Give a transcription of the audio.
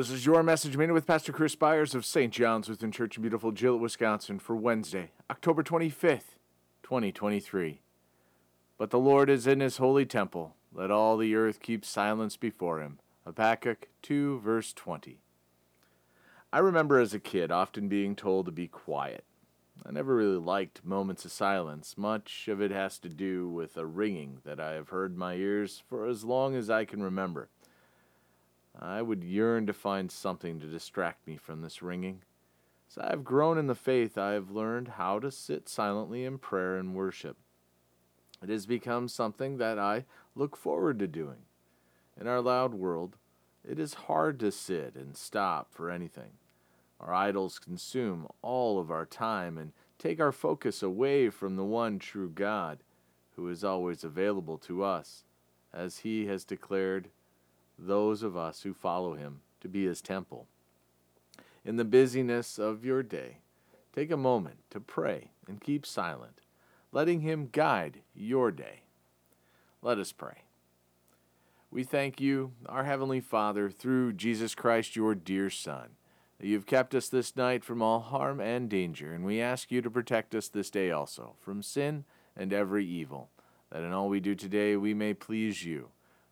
This is your message Minute with Pastor Chris Byars of St. John's Lutheran Church in beautiful Gillett, Wisconsin for Wednesday, October 25th, 2023. But the Lord is in his holy temple. Let all the earth keep silence before him. Habakkuk 2, verse 20. I remember as a kid often being told to be quiet. I never really liked moments of silence. Much of it has to do with a ringing that I have heard my ears for as long as I can remember. I would yearn to find something to distract me from this ringing. As I have grown in the faith, I have learned how to sit silently in prayer and worship. It has become something that I look forward to doing. In our loud world, it is hard to sit and stop for anything. Our idols consume all of our time and take our focus away from the one true God, who is always available to us, as he has declared those of us who follow him to be his temple. In the busyness of your day, take a moment to pray and keep silent, letting him guide your day. Let us pray. We thank you, our Heavenly Father, through Jesus Christ, your dear Son that you have kept us this night from all harm and danger, and we ask you to protect us this day also from sin and every evil, that in all we do today we may please you.